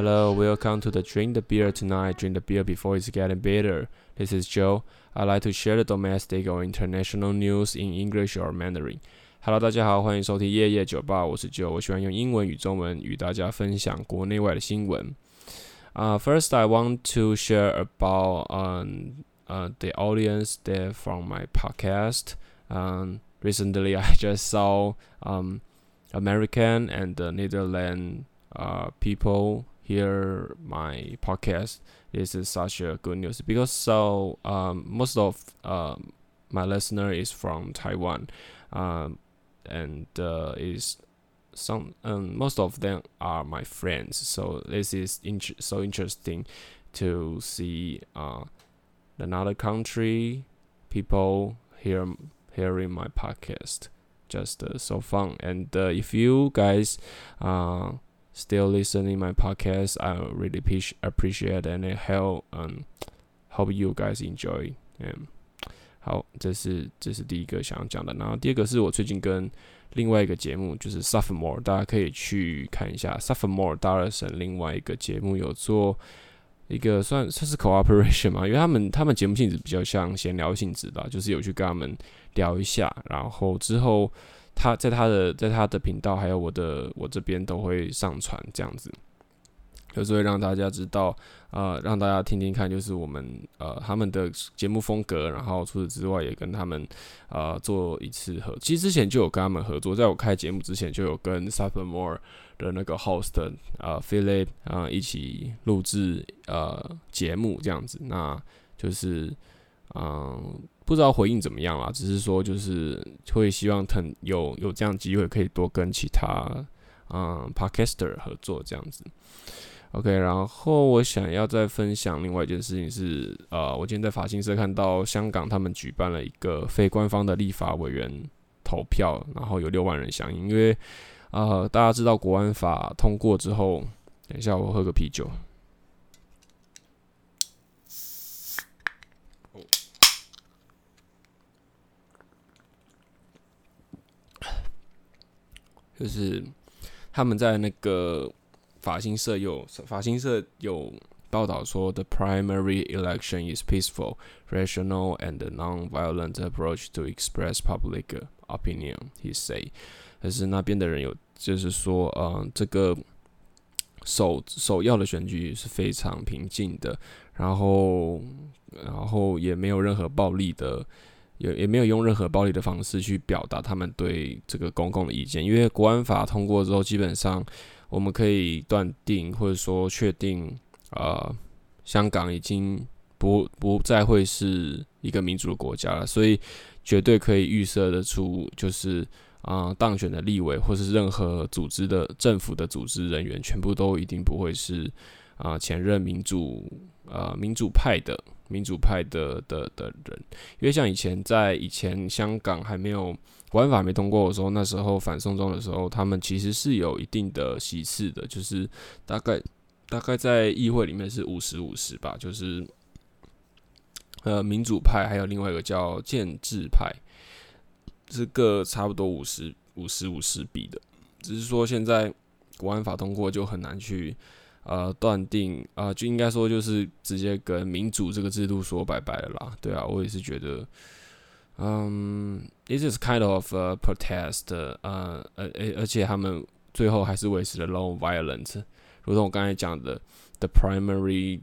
Hello, welcome to the Drink the Beer Tonight. Drink the beer before it's getting better. This is Joe. I like to share the domestic or international news in English or Mandarin. Hello，大家好，欢迎收听夜夜酒吧，我是 Joe。我喜欢用英文与中文与大家分享国内外的新闻。Uh, first, I want to share about um, uh, the audience there from my podcast. Um, recently, I just saw um, American and the Netherlands uh, people hear my podcast. This is such a good news because so um, most of uh, my listener is from Taiwan, um, and uh, is some um, most of them are my friends. So this is int- so interesting to see uh, another country people hear hearing my podcast. Just uh, so fun. And uh, if you guys uh, still listening my podcast, I really appreciate and help um hope you guys enjoy. Um, 好，这是这是第一个想要讲的。然后第二个是我最近跟另外一个节目，就是 Sophomore，大家可以去看一下 Sophomore 大二生另外一个节目有做一个算算是 cooperation 嘛，因为他们他们节目性质比较像闲聊性质的，就是有去跟他们聊一下，然后之后。他在他的在他的频道，还有我的我这边都会上传这样子，就是会让大家知道，呃，让大家听听看，就是我们呃他们的节目风格，然后除此之外也跟他们呃做一次合，其实之前就有跟他们合作，在我开节目之前就有跟 Super More 的那个 host 呃 Philip 啊、呃、一起录制呃节目这样子，那就是嗯。不知道回应怎么样啦，只是说就是会希望腾有有这样机会可以多跟其他嗯 podcaster 合作这样子。OK，然后我想要再分享另外一件事情是，呃，我今天在法新社看到香港他们举办了一个非官方的立法委员投票，然后有六万人响应，因为呃大家知道国安法通过之后，等一下我喝个啤酒。就是他们在那个法新社有法新社有报道说，the primary election is peaceful, rational, and non-violent approach to express public opinion. He say，可是那边的人有就是说，嗯，这个首首要的选举是非常平静的，然后然后也没有任何暴力的。也也没有用任何暴力的方式去表达他们对这个公共的意见，因为国安法通过之后，基本上我们可以断定或者说确定，呃，香港已经不不再会是一个民主的国家了，所以绝对可以预设得出，就是啊、当选的立委或是任何组织的政府的组织人员，全部都一定不会是啊、前任民主呃民主派的。民主派的的的人，因为像以前在以前香港还没有国安法没通过的时候，那时候反送中的时候，他们其实是有一定的席次的，就是大概大概在议会里面是五十五十吧，就是呃民主派还有另外一个叫建制派，是各差不多五十五十五十比的，只是说现在国安法通过就很难去。呃，断定啊、就应该说就是直接跟民主这个制度说拜拜了啦。对啊，我也是觉得，嗯，it is kind of a protest，呃，而而而且他们最后还是维持了 non-violent，如同我刚才讲的，the primary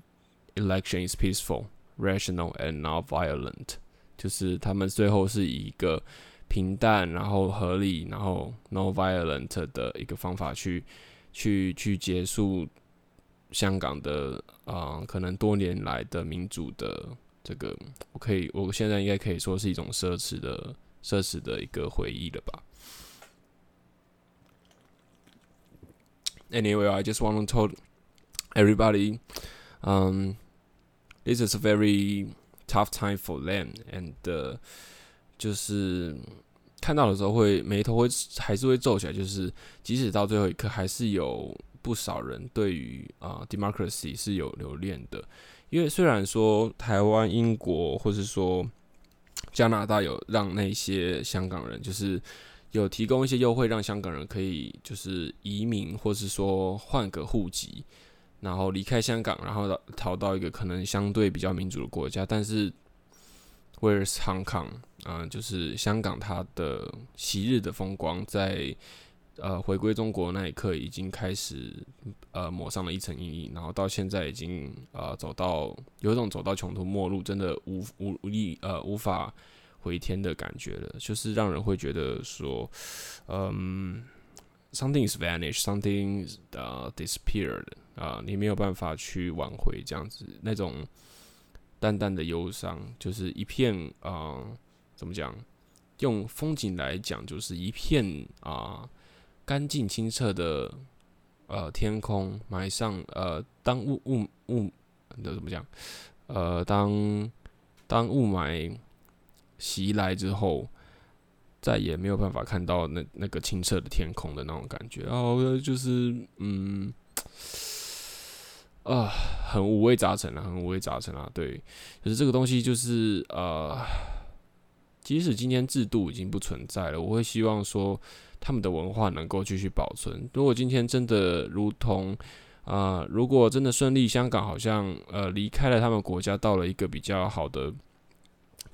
election is peaceful, rational and non-violent，就是他们最后是以一个平淡、然后合理、然后 no violent 的一个方法去去去结束。香港的啊、可能多年来的民主的这个，我可以，我现在应该可以说是一种奢侈的、奢侈的一个回忆了吧。Anyway, I just want to tell everybody, um, this is a very tough time for them, and、就是看到的时候会眉头会还是会皱起来，就是即使到最后一刻，还是有。不少人对于啊、democracy 是有留恋的，因为虽然说台湾、英国或是说加拿大有让那些香港人就是有提供一些优惠，让香港人可以就是移民或是说换个户籍，然后离开香港，然后逃到一个可能相对比较民主的国家，但是 Where's Hong Kong？嗯、就是香港，它的昔日的风光在。呃，回归中国那一刻，已经开始呃抹上了一层阴影，然后到现在已经呃走到有一种走到穷途末路，真的无无无力呃无法回天的感觉了，就是让人会觉得说，嗯，something is vanished，something 呃 disappeared 啊、呃，你没有办法去挽回这样子那种淡淡的忧伤，就是一片啊、怎么讲？用风景来讲，就是一片啊。干净清澈的呃天空，埋上呃当雾雾雾的怎么讲？呃当当雾霾袭来之后，再也没有办法看到那那个清澈的天空的那种感觉，然后就是嗯啊、很五味杂陈啊，很五味杂陈啊。对，可是这个东西就是呃，即使今天制度已经不存在了，我会希望说。他们的文化能够继续保存。如果今天真的如同啊、呃，如果真的顺利，香港好像呃离开了他们国家，到了一个比较好的，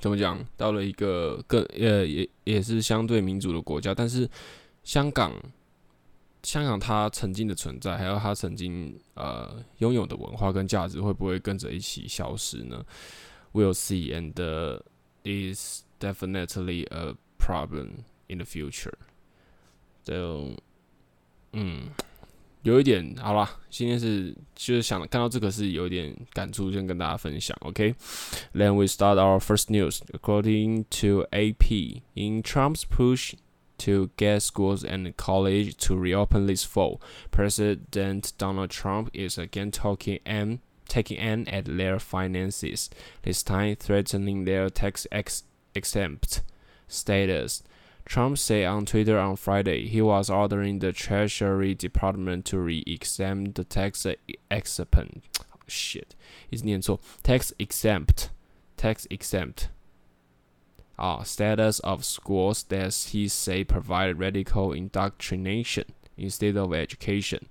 怎么讲？到了一个更呃也也是相对民主的国家。但是香港，香港它曾经的存在，还有它曾经呃拥有的文化跟价值，会不会跟着一起消失呢？We'll see, and is definitely a problem in the future. 就嗯，有一点好了，今天是就是想看到这个是有一点感触，先跟大家分享。OK，then、okay? we start our first news. According to AP, in Trump's push to get schools and college to reopen this fall, President Donald Trump is again talking and taking aim at their finances, this time threatening their tax ex exempt status. Trump said on Twitter on Friday he was ordering the Treasury Department to re-examine the tax exempt shit，一直念错 tax exempt tax exempt 啊 status of schools that he say provide radical indoctrination instead of education。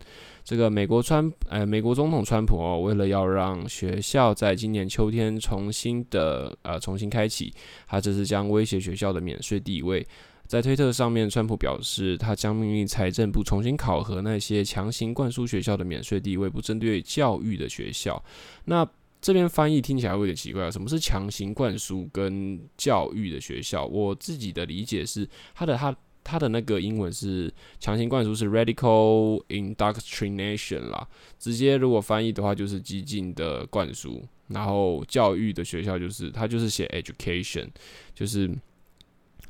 这个美国川呃美国总统川普哦，为了要让学校在今年秋天重新的呃重新开启，他这是将威胁学校的免税地位。 在推特上面，川普表示，他将命令财政部重新考核那些强行灌输学校的免税地位、不针对教育的学校。那这边翻译听起来会有点奇怪啊，什么是强行灌输跟教育的学校？我自己的理解是，他的他他的那个英文是强行灌输是 radical indoctrination 啦，直接如果翻译的话就是激进的灌输，然后教育的学校就是他就是写 education，就是。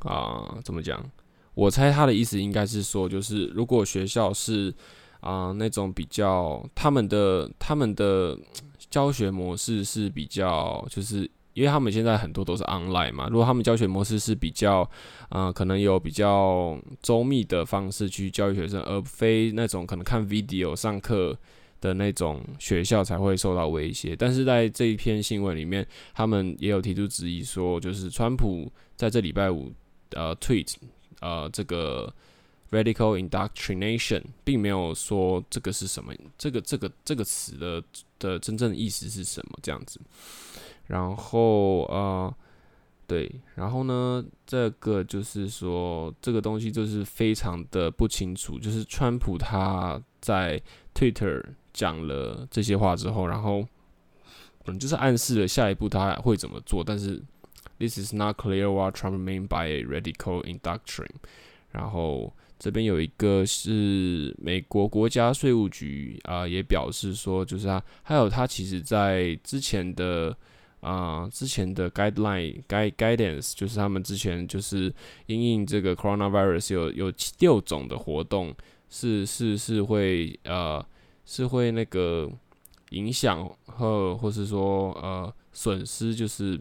啊、怎么讲？我猜他的意思应该是说，就是如果学校是啊、那种比较他们的他们的教学模式是比较，就是因为他们现在很多都是 online 嘛。如果他们教学模式是比较啊、可能有比较周密的方式去教育学生，而非那种可能看 video 上课的那种学校才会受到威胁。但是在这一篇新闻里面，他们也有提出质疑，说就是川普在这礼拜五。呃，tweet，呃，这个 radical indoctrination 并没有说这个是什么，这个这个这个词的的真正的意思是什么这样子。然后呃，对，然后呢，这个就是说这个东西就是非常的不清楚，就是川普他在 Twitter 讲了这些话之后，然后嗯，就是暗示了下一步他会怎么做，但是。This is not clear what Trump mean by a radical indoctrine。然后这边有一个是美国国家税务局啊、也表示说，就是他还有他其实在之前的啊、之前的 guideline guide guidance，就是他们之前就是因应这个 coronavirus 有有六种的活动是是是会呃是会那个影响或或是说呃损失就是。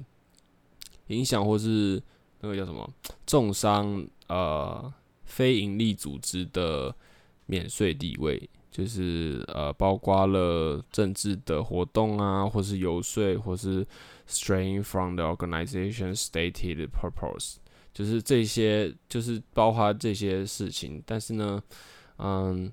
影响或是那个叫什么重伤呃非营利组织的免税地位，就是呃包括了政治的活动啊，或是游说，或是 straying from the organization stated purpose，就是这些就是包括这些事情。但是呢，嗯，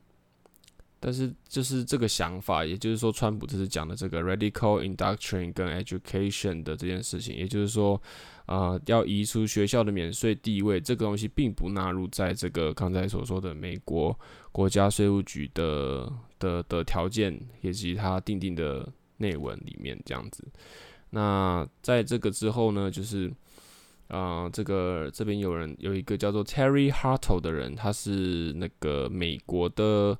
但是就是这个想法，也就是说，川普这次讲的这个 radical induction 跟 education 的这件事情，也就是说，呃，要移除学校的免税地位，这个东西并不纳入在这个刚才所说的美国国家税务局的的的条件以及它定定的内文里面这样子。那在这个之后呢，就是啊、呃，这个这边有人有一个叫做 Terry Hartle 的人，他是那个美国的。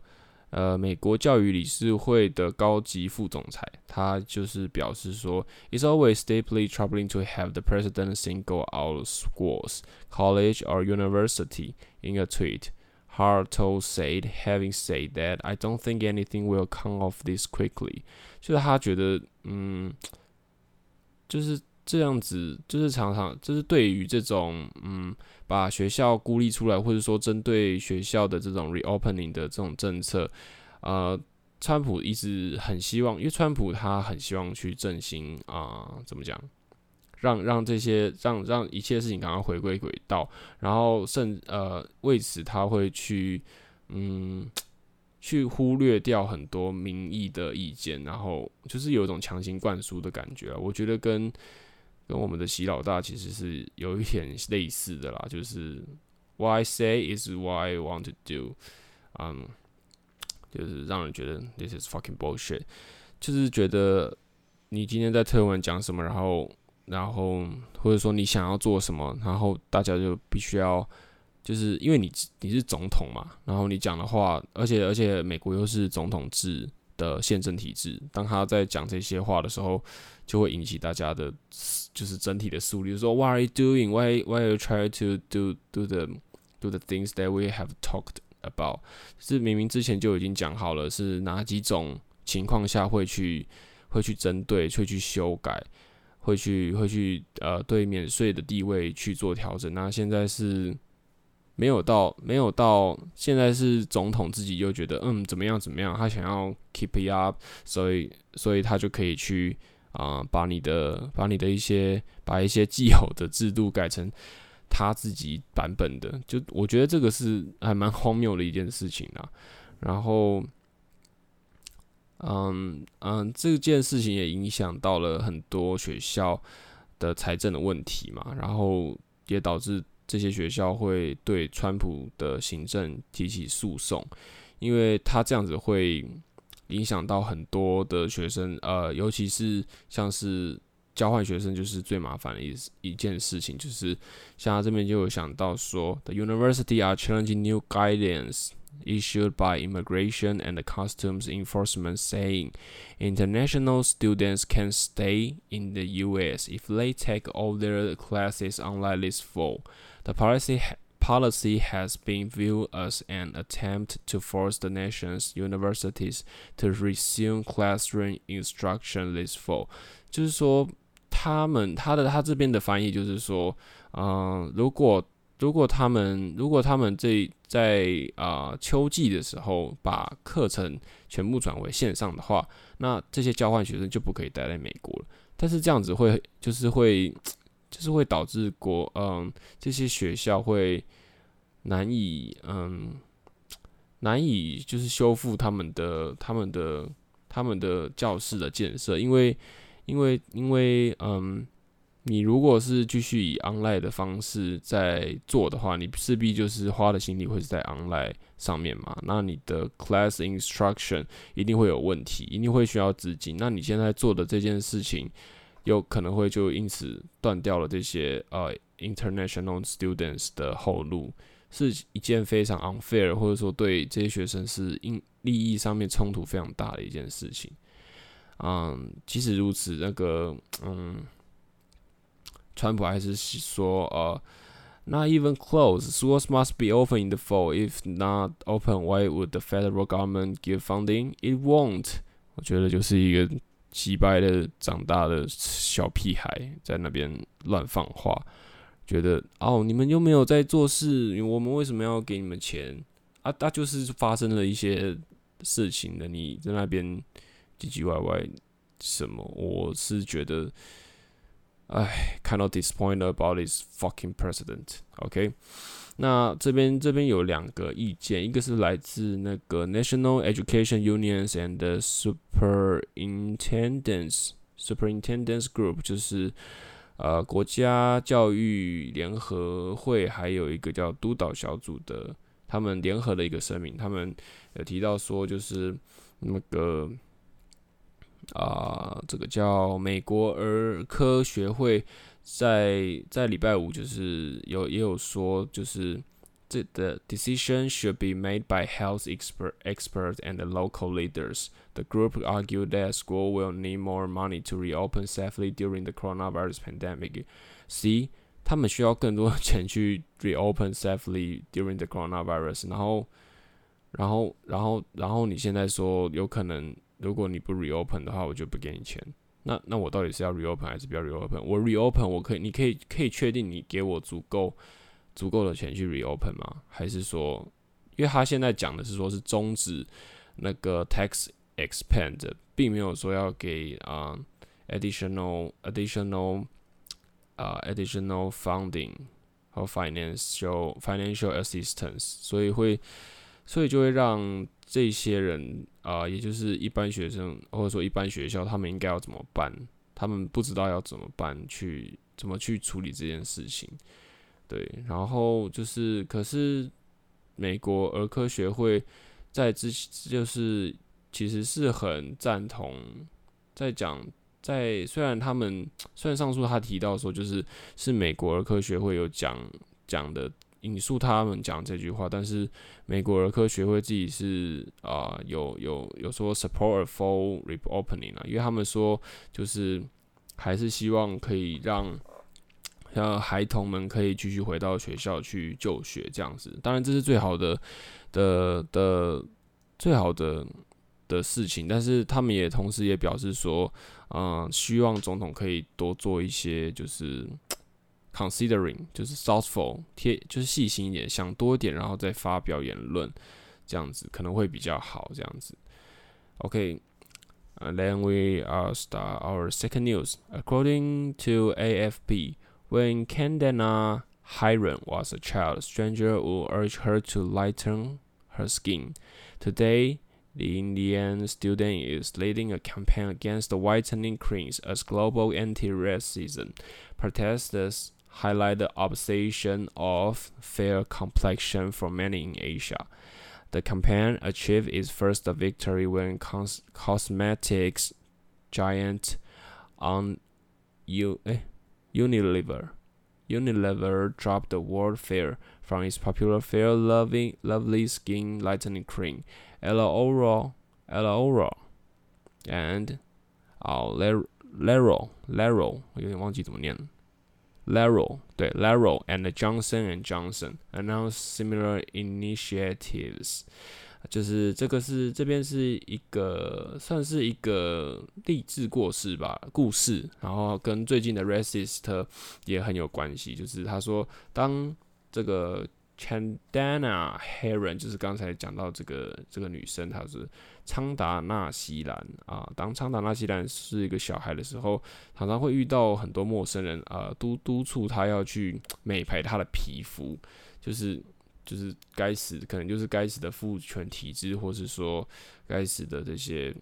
呃，美国教育理事会的高级副总裁，他就是表示说，It's always deeply troubling to have the president single out schools, college or university in a tweet. Hartle said, having said that, I don't think anything will come of this quickly. 就是他觉得，嗯，就是。 这样子就是常常就是对于这种嗯，把学校孤立出来，或者说针对学校的这种 reopening 的这种政策，呃，川普一直很希望，因为川普他很希望去振兴啊、怎么讲，让让这些让让一切事情赶快回归轨道，然后甚呃为此他会去嗯去忽略掉很多民意的意见，然后就是有一种强行灌输的感觉，我觉得跟。跟我们的习老大其实是有一点类似的啦，就是 What I say is what I want to do，嗯、um，就是让人觉得 This is fucking bullshit，就是觉得你今天在推文讲什么，然后然后或者说你想要做什么，然后大家就必须要，就是因为你你是总统嘛，然后你讲的话，而且而且美国又是总统制的宪政体制，当他在讲这些话的时候，就会引起大家的，就是整体的肃立，说 What are you doing? Why why are you try to do do the do the things that we have talked about？是明明之前就已经讲好了，是哪几种情况下会去会去针对，会去修改，会去会去呃对免税的地位去做调整。那现在是没有到没有到，现在是总统自己又觉得嗯怎么样怎么样，他想要 keep it up，所以所以他就可以去。啊、把你的把你的一些把一些既有的制度改成他自己版本的，就我觉得这个是还蛮荒谬的一件事情啊。然后，嗯嗯，这件事情也影响到了很多学校的财政的问题嘛，然后也导致这些学校会对川普的行政提起诉讼，因为他这样子会。影响到很多的学生，呃，尤其是像是交换学生，就是最麻烦的一一件事情，就是像他这边就有想到说，The university are challenging new guidance issued by Immigration and Customs Enforcement, saying international students can stay in the U.S. if they take all their classes online this fall. The policy policy has been viewed as an attempt to force the nation's universities to resume classroom instruction this fall。就是说，他们他的他这边的翻译就是说，嗯、如果如果他们如果他们这在啊、秋季的时候把课程全部转为线上的话，那这些交换学生就不可以待在美国了。但是这样子会就是会就是会导致国嗯、这些学校会。难以嗯，难以就是修复他们的他们的他们的教室的建设，因为因为因为嗯，你如果是继续以 online 的方式在做的话，你势必就是花的心力会是在 online 上面嘛，那你的 class instruction 一定会有问题，一定会需要资金。那你现在做的这件事情，有可能会就因此断掉了这些呃 international students 的后路。是一件非常 unfair，或者说对这些学生是因利益上面冲突非常大的一件事情。嗯，即使如此，那个嗯，川普还是说呃，not even close. Schools must be open in the fall. If not open, why would the federal government give funding? It won't. 我觉得就是一个奇掰的长大的小屁孩在那边乱放话。觉得哦，你们又没有在做事，我们为什么要给你们钱啊？那、就是发生了一些事情的，你在那边唧唧歪歪什么？我是觉得唉，kind of disappointed about this fucking president。OK，那这边这边有两个意见，一个是来自那个 National Education Unions and Superintendents Superintendents Group，就是呃国家教育联合会，还有一个叫督导小组的，他们联合的一个声明，他们有提到说，就是那个。啊、这个叫美国儿科学会在在礼拜五就是有也有说，就是这 the decision should be made by health expert experts and the local leaders. The group argued that school will need more money to reopen safely during the coronavirus pandemic. C，他们需要更多钱去 reopen safely during the coronavirus。然后，然后，然后，然后你现在说有可能。如果你不 reopen 的话，我就不给你钱。 那那我到底是要 reopen 还是不要 reopen？我 reopen 我可以，你可以可以确定你给我足够足够的钱去 reopen 吗？还是说，因为他现在讲的是说是终止那个 tax expand，并没有说要给啊、additional additional 啊、additional funding 和 financial financial assistance，所以会所以就会让。这些人啊、也就是一般学生或者说一般学校，他们应该要怎么办？他们不知道要怎么办，去怎么去处理这件事情。对，然后就是，可是美国儿科学会在之就是其实是很赞同，在讲在虽然他们虽然上述他提到说，就是是美国儿科学会有讲讲的。引述他们讲这句话，但是美国儿科学会自己是啊、有有有说 support a full reopening 啊，因为他们说就是还是希望可以让让孩童们可以继续回到学校去就学这样子，当然这是最好的的的最好的的事情，但是他们也同时也表示说，嗯、希望总统可以多做一些就是。Considering 就是 thoughtful 贴就是细心一点，想多一点，然后再发表言论，这样子可能会比较好。这样子，OK，uh, then we uh, start our second news. According to AFP, when Kendana Hiron was a child, stranger would urge her to lighten her skin. Today, the Indian student is leading a campaign against the whitening creams as global anti-racism protesters highlight the obsession of fair complexion for many in Asia. The campaign achieved its first victory when cos cosmetics giant on U eh, Unilever Unilever dropped the word fair from its popular fair loving lovely skin lightening cream, Ella Oral, Ella Oral, and uh, Lero Lero 我有点忘记怎么念。 Laro 对 Laro and Johnson and Johnson announced similar initiatives，就是这个是这边是一个算是一个励志故事吧故事，然后跟最近的 racist 也很有关系。就是他说，当这个 Chandana Heron，就是刚才讲到这个这个女生，她是。昌达纳西兰啊，当昌达纳西兰是一个小孩的时候，常常会遇到很多陌生人啊，督督促他要去美白他的皮肤，就是就是该死，可能就是该死的父权体制，或是说该死的这些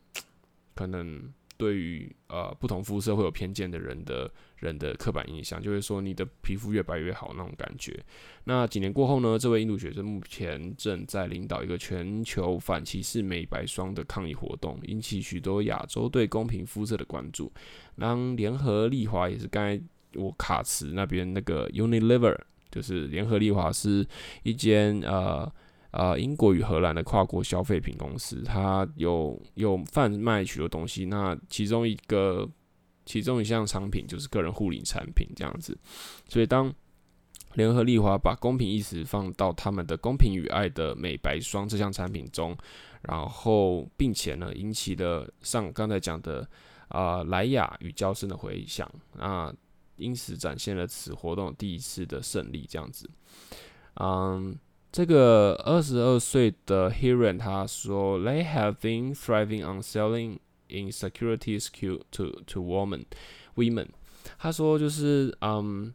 可能。对于呃不同肤色会有偏见的人的人的刻板印象，就会说你的皮肤越白越好那种感觉。那几年过后呢，这位印度学生目前正在领导一个全球反歧视美白霜的抗议活动，引起许多亚洲对公平肤色的关注。当联合利华也是刚才我卡词那边那个 Unilever，就是联合利华是一间呃。呃，英国与荷兰的跨国消费品公司，它有有贩卖许多东西。那其中一个，其中一项商品就是个人护理产品这样子。所以，当联合利华把公平意识放到他们的公平与爱的美白霜这项产品中，然后并且呢，引起了上刚才讲的啊莱雅与娇生的回响啊，因此展现了此活动第一次的胜利这样子。嗯。这个二十二岁的 Heron 他说：“They have been thriving on selling insecurities to to women women。他说就是嗯，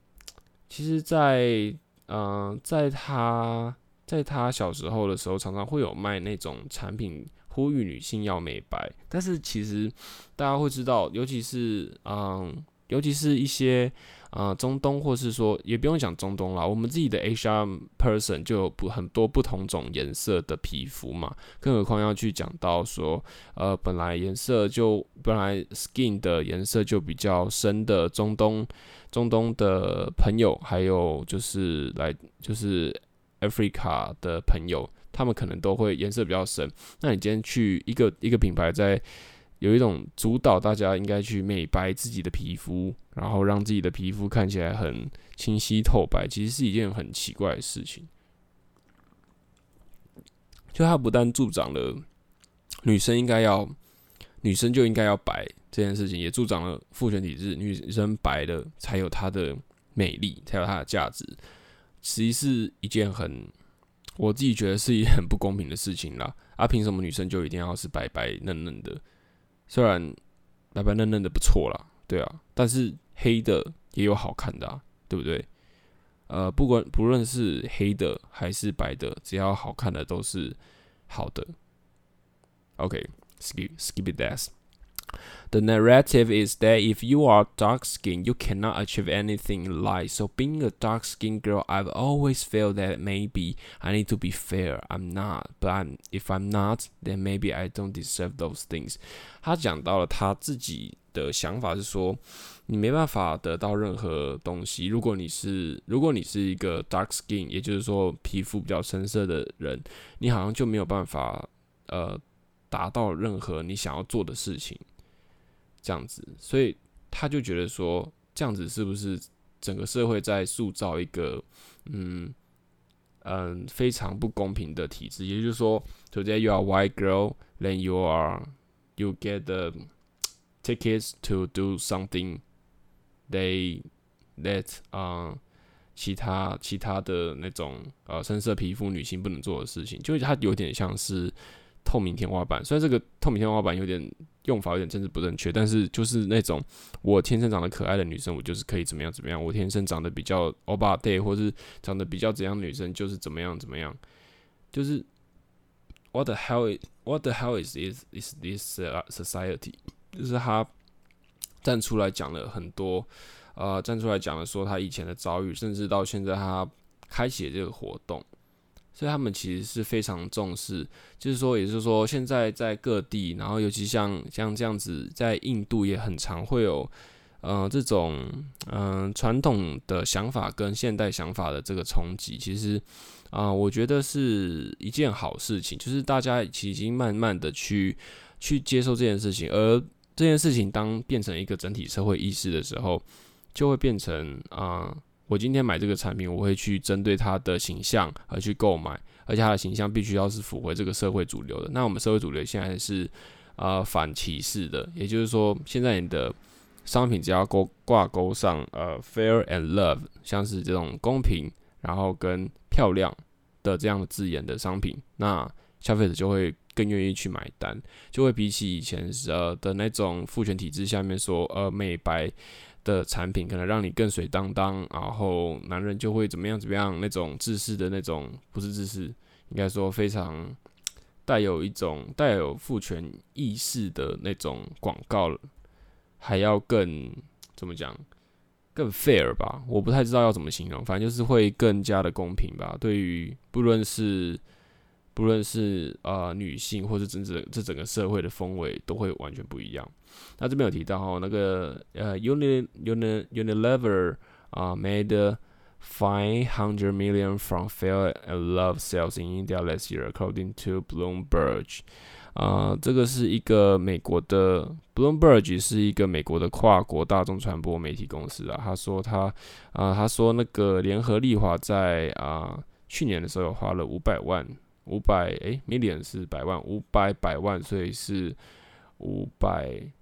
其实，在嗯，在他在他小时候的时候，常常会有卖那种产品，呼吁女性要美白。但是其实大家会知道，尤其是嗯，尤其是一些。啊、中东或是说也不用讲中东啦，我们自己的 HR person 就有不很多不同种颜色的皮肤嘛，更何况要去讲到说，呃，本来颜色就本来 skin 的颜色就比较深的中东中东的朋友，还有就是来就是 Africa 的朋友，他们可能都会颜色比较深。那你今天去一个一个品牌在。有一种主导大家应该去美白自己的皮肤，然后让自己的皮肤看起来很清晰透白，其实是一件很奇怪的事情。就它不但助长了女生应该要女生就应该要白这件事情，也助长了父权体制，女生白了才有她的美丽，才有她的价值。其实是一件很我自己觉得是一件很不公平的事情啦。啊，凭什么女生就一定要是白白嫩嫩的？虽然白白嫩嫩的不错啦，对啊，但是黑的也有好看的啊，对不对？呃，不管不论是黑的还是白的，只要好看的都是好的。OK，skip skip it that. The narrative is that if you are dark skinned, you cannot achieve anything in life. So being a dark skinned girl, I've always felt that maybe I need to be fair. I'm not, but I'm, if I'm not, then maybe I don't deserve those things. 他讲到了他自己的想法是说，你没办法得到任何东西。如果你是，如果你是一个 dark skin，也就是说皮肤比较深色的人，你好像就没有办法呃达到任何你想要做的事情。 这样子，所以他就觉得说，这样子是不是整个社会在塑造一个，嗯嗯，非常不公平的体制？也就是说，Today you are white girl, then you are you get the tickets to do something they let 啊、uh, 其他其他的那种呃深色皮肤女性不能做的事情，就是它有点像是透明天花板。虽然这个透明天花板有点。用法有点政治不正确，但是就是那种我天生长得可爱的女生，我就是可以怎么样怎么样；我天生长得比较欧巴 day，或是长得比较怎样女生，就是怎么样怎么样。就是 What the hell is，What the hell is is is this society？就是他站出来讲了很多，呃，站出来讲了说他以前的遭遇，甚至到现在他开启这个活动。所以他们其实是非常重视，就是说，也就是说，现在在各地，然后尤其像像这样子，在印度也很常会有，呃，这种嗯传统的想法跟现代想法的这个冲击。其实啊，我觉得是一件好事情，就是大家已经慢慢的去去接受这件事情，而这件事情当变成一个整体社会意识的时候，就会变成啊。我今天买这个产品，我会去针对它的形象而去购买，而且它的形象必须要是符合这个社会主流的。那我们社会主流现在是呃反歧视的，也就是说，现在你的商品只要勾挂钩上呃 fair and love，像是这种公平，然后跟漂亮的这样的字眼的商品，那消费者就会更愿意去买单，就会比起以前呃的那种父权体制下面说呃美白。的产品可能让你更水当当，然后男人就会怎么样怎么样，那种自私的那种，不是自私，应该说非常带有一种带有父权意识的那种广告，还要更怎么讲，更 fair 吧？我不太知道要怎么形容，反正就是会更加的公平吧。对于不论是不论是呃女性，或是整整这整个社会的风味，都会完全不一样。那这边有提到哈，那个呃，Uni Uni Unilever 啊，made five hundred million from fail and love sales in India last year, according to Bloomberg。啊，这个是一个美国的 Bloomberg 是一个美国的跨国大众传播媒体公司啊。他说他啊，他说那个联合利华在啊去年的时候花了五百万，五百诶 million 是百万，五百百万，所以是五百。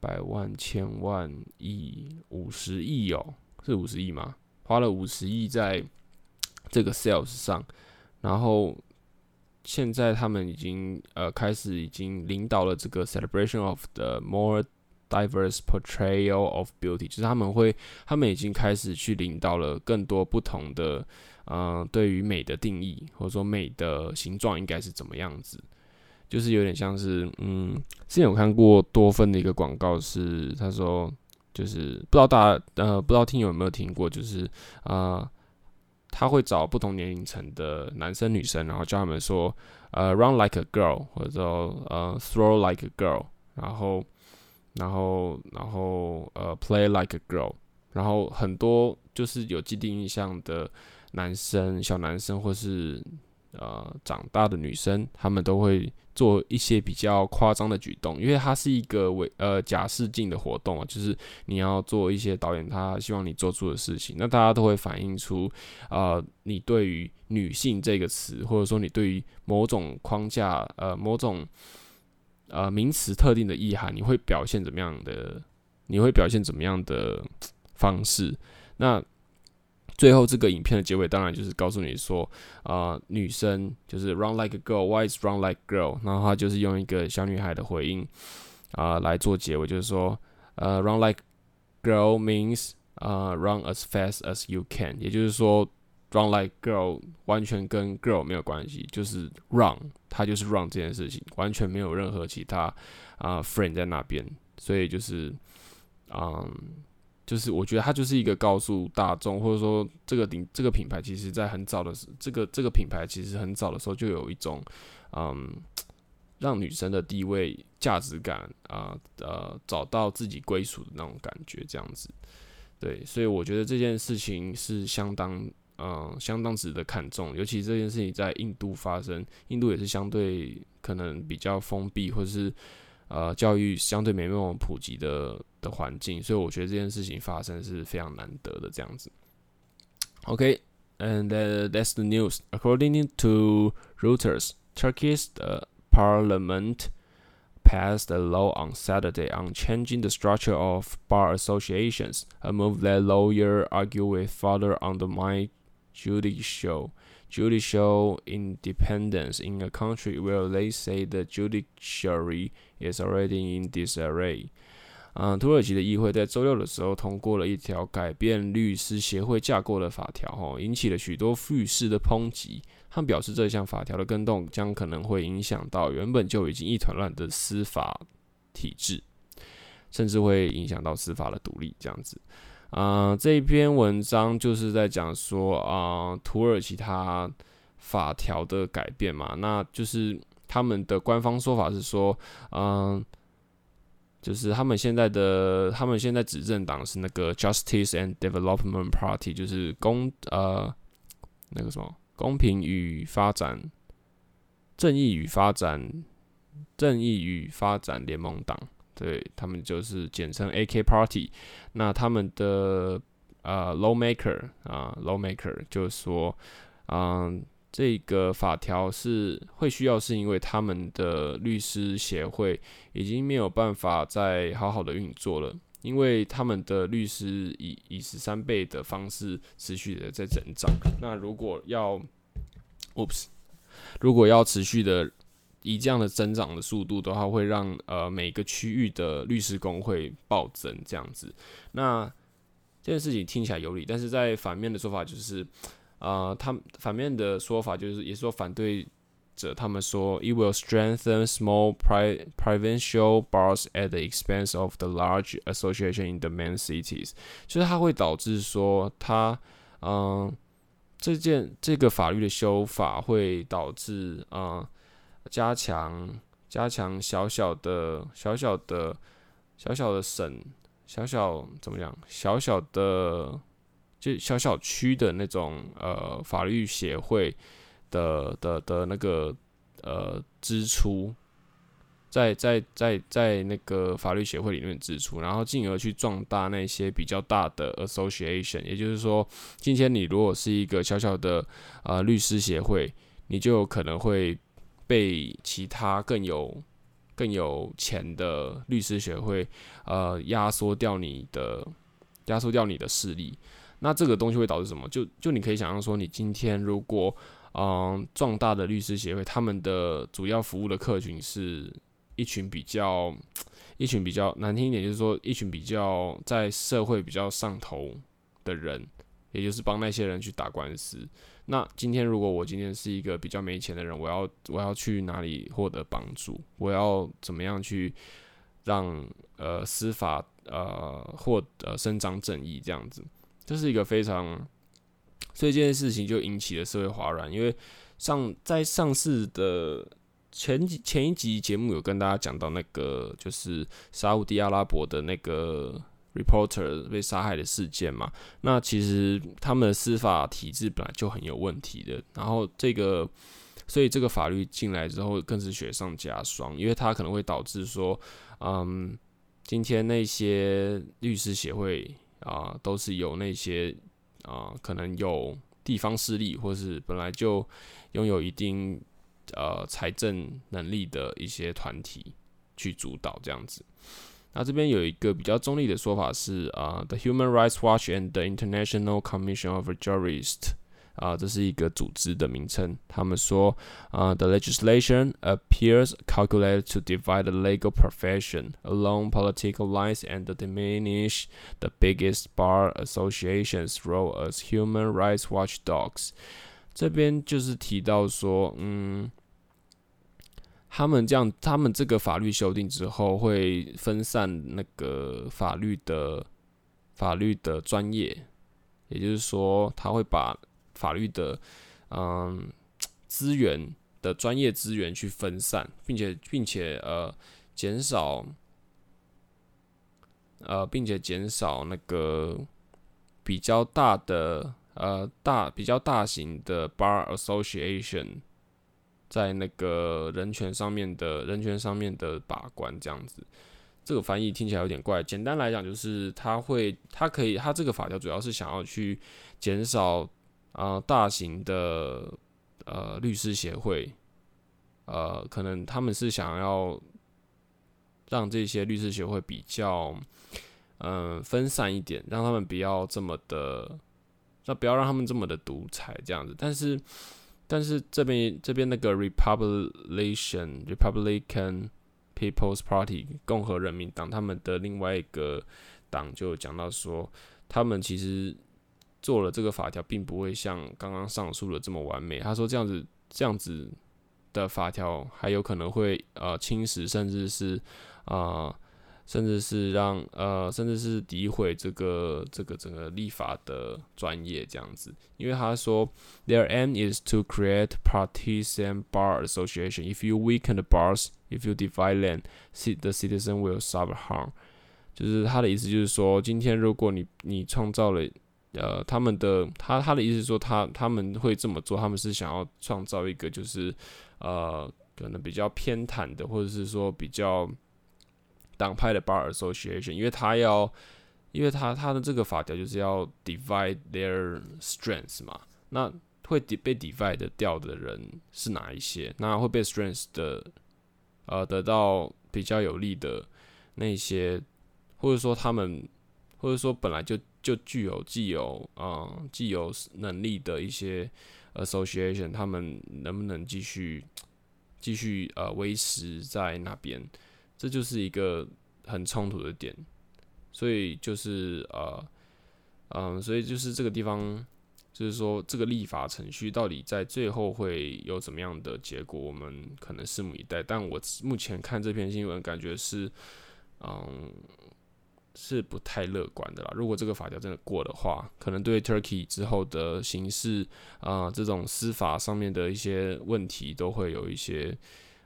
百万、千万、亿、五十亿哦，是五十亿吗？花了五十亿在这个 sales 上，然后现在他们已经呃开始已经领导了这个 celebration of the more diverse portrayal of beauty，就是他们会，他们已经开始去领导了更多不同的，嗯、对于美的定义，或者说美的形状应该是怎么样子，就是有点像是，嗯，之前有看过多芬的一个广告，是他说，就是不知道大家，呃，不知道听友有没有听过，就是啊。呃他会找不同年龄层的男生女生，然后教他们说，呃，run like a girl，或者说呃，throw like a girl，然后，然后，然后呃，play like a girl，然后很多就是有既定印象的男生，小男生或是。呃，长大的女生，他们都会做一些比较夸张的举动，因为它是一个伪呃假试镜的活动啊，就是你要做一些导演他希望你做出的事情，那大家都会反映出呃你对于女性这个词，或者说你对于某种框架呃某种呃名词特定的意涵，你会表现怎么样的？你会表现怎么样的方式？那。最后这个影片的结尾当然就是告诉你说，啊、呃，女生就是 run like a girl，why is run like girl？然后他就是用一个小女孩的回应啊、呃、来做结尾，就是说，呃，run like girl means 啊、呃、run as fast as you can，也就是说，run like girl 完全跟 girl 没有关系，就是 run，它就是 run 这件事情，完全没有任何其他啊、friend 在那边，所以就是，嗯。就是我觉得它就是一个告诉大众，或者说这个顶这个品牌，其实在很早的时，这个这个品牌其实很早的时候就有一种，嗯，让女生的地位、价值感啊，呃，找到自己归属的那种感觉，这样子。对，所以我觉得这件事情是相当，嗯，相当值得看重。尤其这件事情在印度发生，印度也是相对可能比较封闭，或者是。呃，教育相对没那么普及的的环境，所以我觉得这件事情发生是非常难得的这样子。OK，and、okay, that's the news. According to Reuters, Turkey's parliament passed a law on Saturday on changing the structure of bar associations, a move that lawyers argue will further undermine judicial judicial independence in a country where they say the judiciary is already in disarray。嗯，土耳其的议会在周六的时候通过了一条改变律师协会架构的法条，吼，引起了许多律师的抨击。他们表示，这项法条的更动将可能会影响到原本就已经一团乱的司法体制，甚至会影响到司法的独立，这样子。啊、这一篇文章就是在讲说啊、土耳其它法条的改变嘛，那就是他们的官方说法是说，嗯、就是他们现在的他们现在执政党是那个 Justice and Development Party，就是公呃那个什么公平与发展、正义与发展、正义与发展联盟党。对，他们就是简称 AK Party，那他们的呃 lawmaker 啊 lawmaker 就是说，嗯、这个法条是会需要，是因为他们的律师协会已经没有办法再好好的运作了，因为他们的律师以以十三倍的方式持续的在增长，那如果要，oops，如果要持续的。以这样的增长的速度的话，会让呃每个区域的律师工会暴增这样子。那这件事情听起来有理，但是在反面的说法就是，呃，他们反面的说法就是，也是说反对者他们说，it will strengthen small pri provincial bars at the expense of the large association in the main cities，就是它会导致说，它嗯、这件这个法律的修法会导致啊。加强加强小小的小小的小小的省小小怎么样小小的就小小区的那种呃法律协会的的的那个呃支出，在在在在那个法律协会里面支出，然后进而去壮大那些比较大的 association，也就是说，今天你如果是一个小小的呃律师协会，你就有可能会。被其他更有更有钱的律师协会，呃，压缩掉你的压缩掉你的势力，那这个东西会导致什么？就就你可以想象说，你今天如果嗯壮大的律师协会，他们的主要服务的客群是一群比较一群比较难听一点，就是说一群比较在社会比较上头的人，也就是帮那些人去打官司。那今天如果我今天是一个比较没钱的人，我要我要去哪里获得帮助？我要怎么样去让呃司法呃获得伸张正义这样子？这是一个非常，所以这件事情就引起了社会哗然，因为上在上次的前几前一集节目有跟大家讲到那个就是沙乌地阿拉伯的那个。Reporter 被杀害的事件嘛，那其实他们的司法体制本来就很有问题的，然后这个，所以这个法律进来之后更是雪上加霜，因为它可能会导致说，嗯，今天那些律师协会啊、都是有那些啊、可能有地方势力，或是本来就拥有一定呃财政能力的一些团体去主导这样子。那这边有一个比较中立的说法是啊、uh,，The Human Rights Watch and the International Commission of Jurists 啊，这是一个组织的名称。他们说啊、uh,，The legislation appears calculated to divide the legal profession along political lines and diminish the biggest bar association's role as human rights watchdogs。这边就是提到说，嗯。 他们这样，他们这个法律修订之后，会分散那个法律的法律的专业，也就是说，他会把法律的嗯资源的专业资源去分散，并且并且呃减少呃并且减少那个比较大的呃大比较大型的 bar association。在那个人权上面的人权上面的把关，这样子，这个翻译听起来有点怪。简单来讲，就是他会，他可以，他这个法条主要是想要去减少啊、大型的呃律师协会，呃，可能他们是想要让这些律师协会比较嗯、分散一点，让他们不要这么的，那不要让他们这么的独裁这样子，但是。但是这边这边那个 Republican Republican People's Party 共和人民党他们的另外一个党就讲到说，他们其实做了这个法条，并不会像刚刚上述的这么完美。他说这样子这样子的法条还有可能会呃侵蚀，甚至是啊。呃甚至是让呃，甚至是诋毁这个这个整个立法的专业这样子，因为他说，Their aim is to create partisan bar association. If you weaken the bars, if you divide them, the citizen will suffer harm. 就是他的意思，就是说，今天如果你你创造了呃他们的他他的意思是说，他他们会这么做，他们是想要创造一个就是呃可能比较偏袒的，或者是说比较。党派的 bar association，因为他要，因为他他的这个法条就是要 divide their strengths 嘛，那会被 divide 掉的人是哪一些？那会被 strengths 的，呃，得到比较有利的那些，或者说他们，或者说本来就就具有既有啊、既有能力的一些 association，他们能不能继续继续呃维持在那边？这就是一个很冲突的点，所以就是呃，嗯，所以就是这个地方，就是说这个立法程序到底在最后会有怎么样的结果，我们可能拭目以待。但我目前看这篇新闻，感觉是，嗯，是不太乐观的啦。如果这个法条真的过的话，可能对 Turkey 之后的刑事啊、这种司法上面的一些问题，都会有一些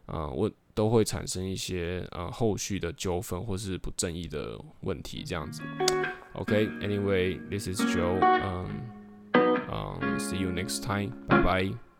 啊问。都会产生一些呃后续的纠纷或是不正义的问题，这样子。OK，Anyway，this is Joe，嗯嗯，See you next time，拜拜。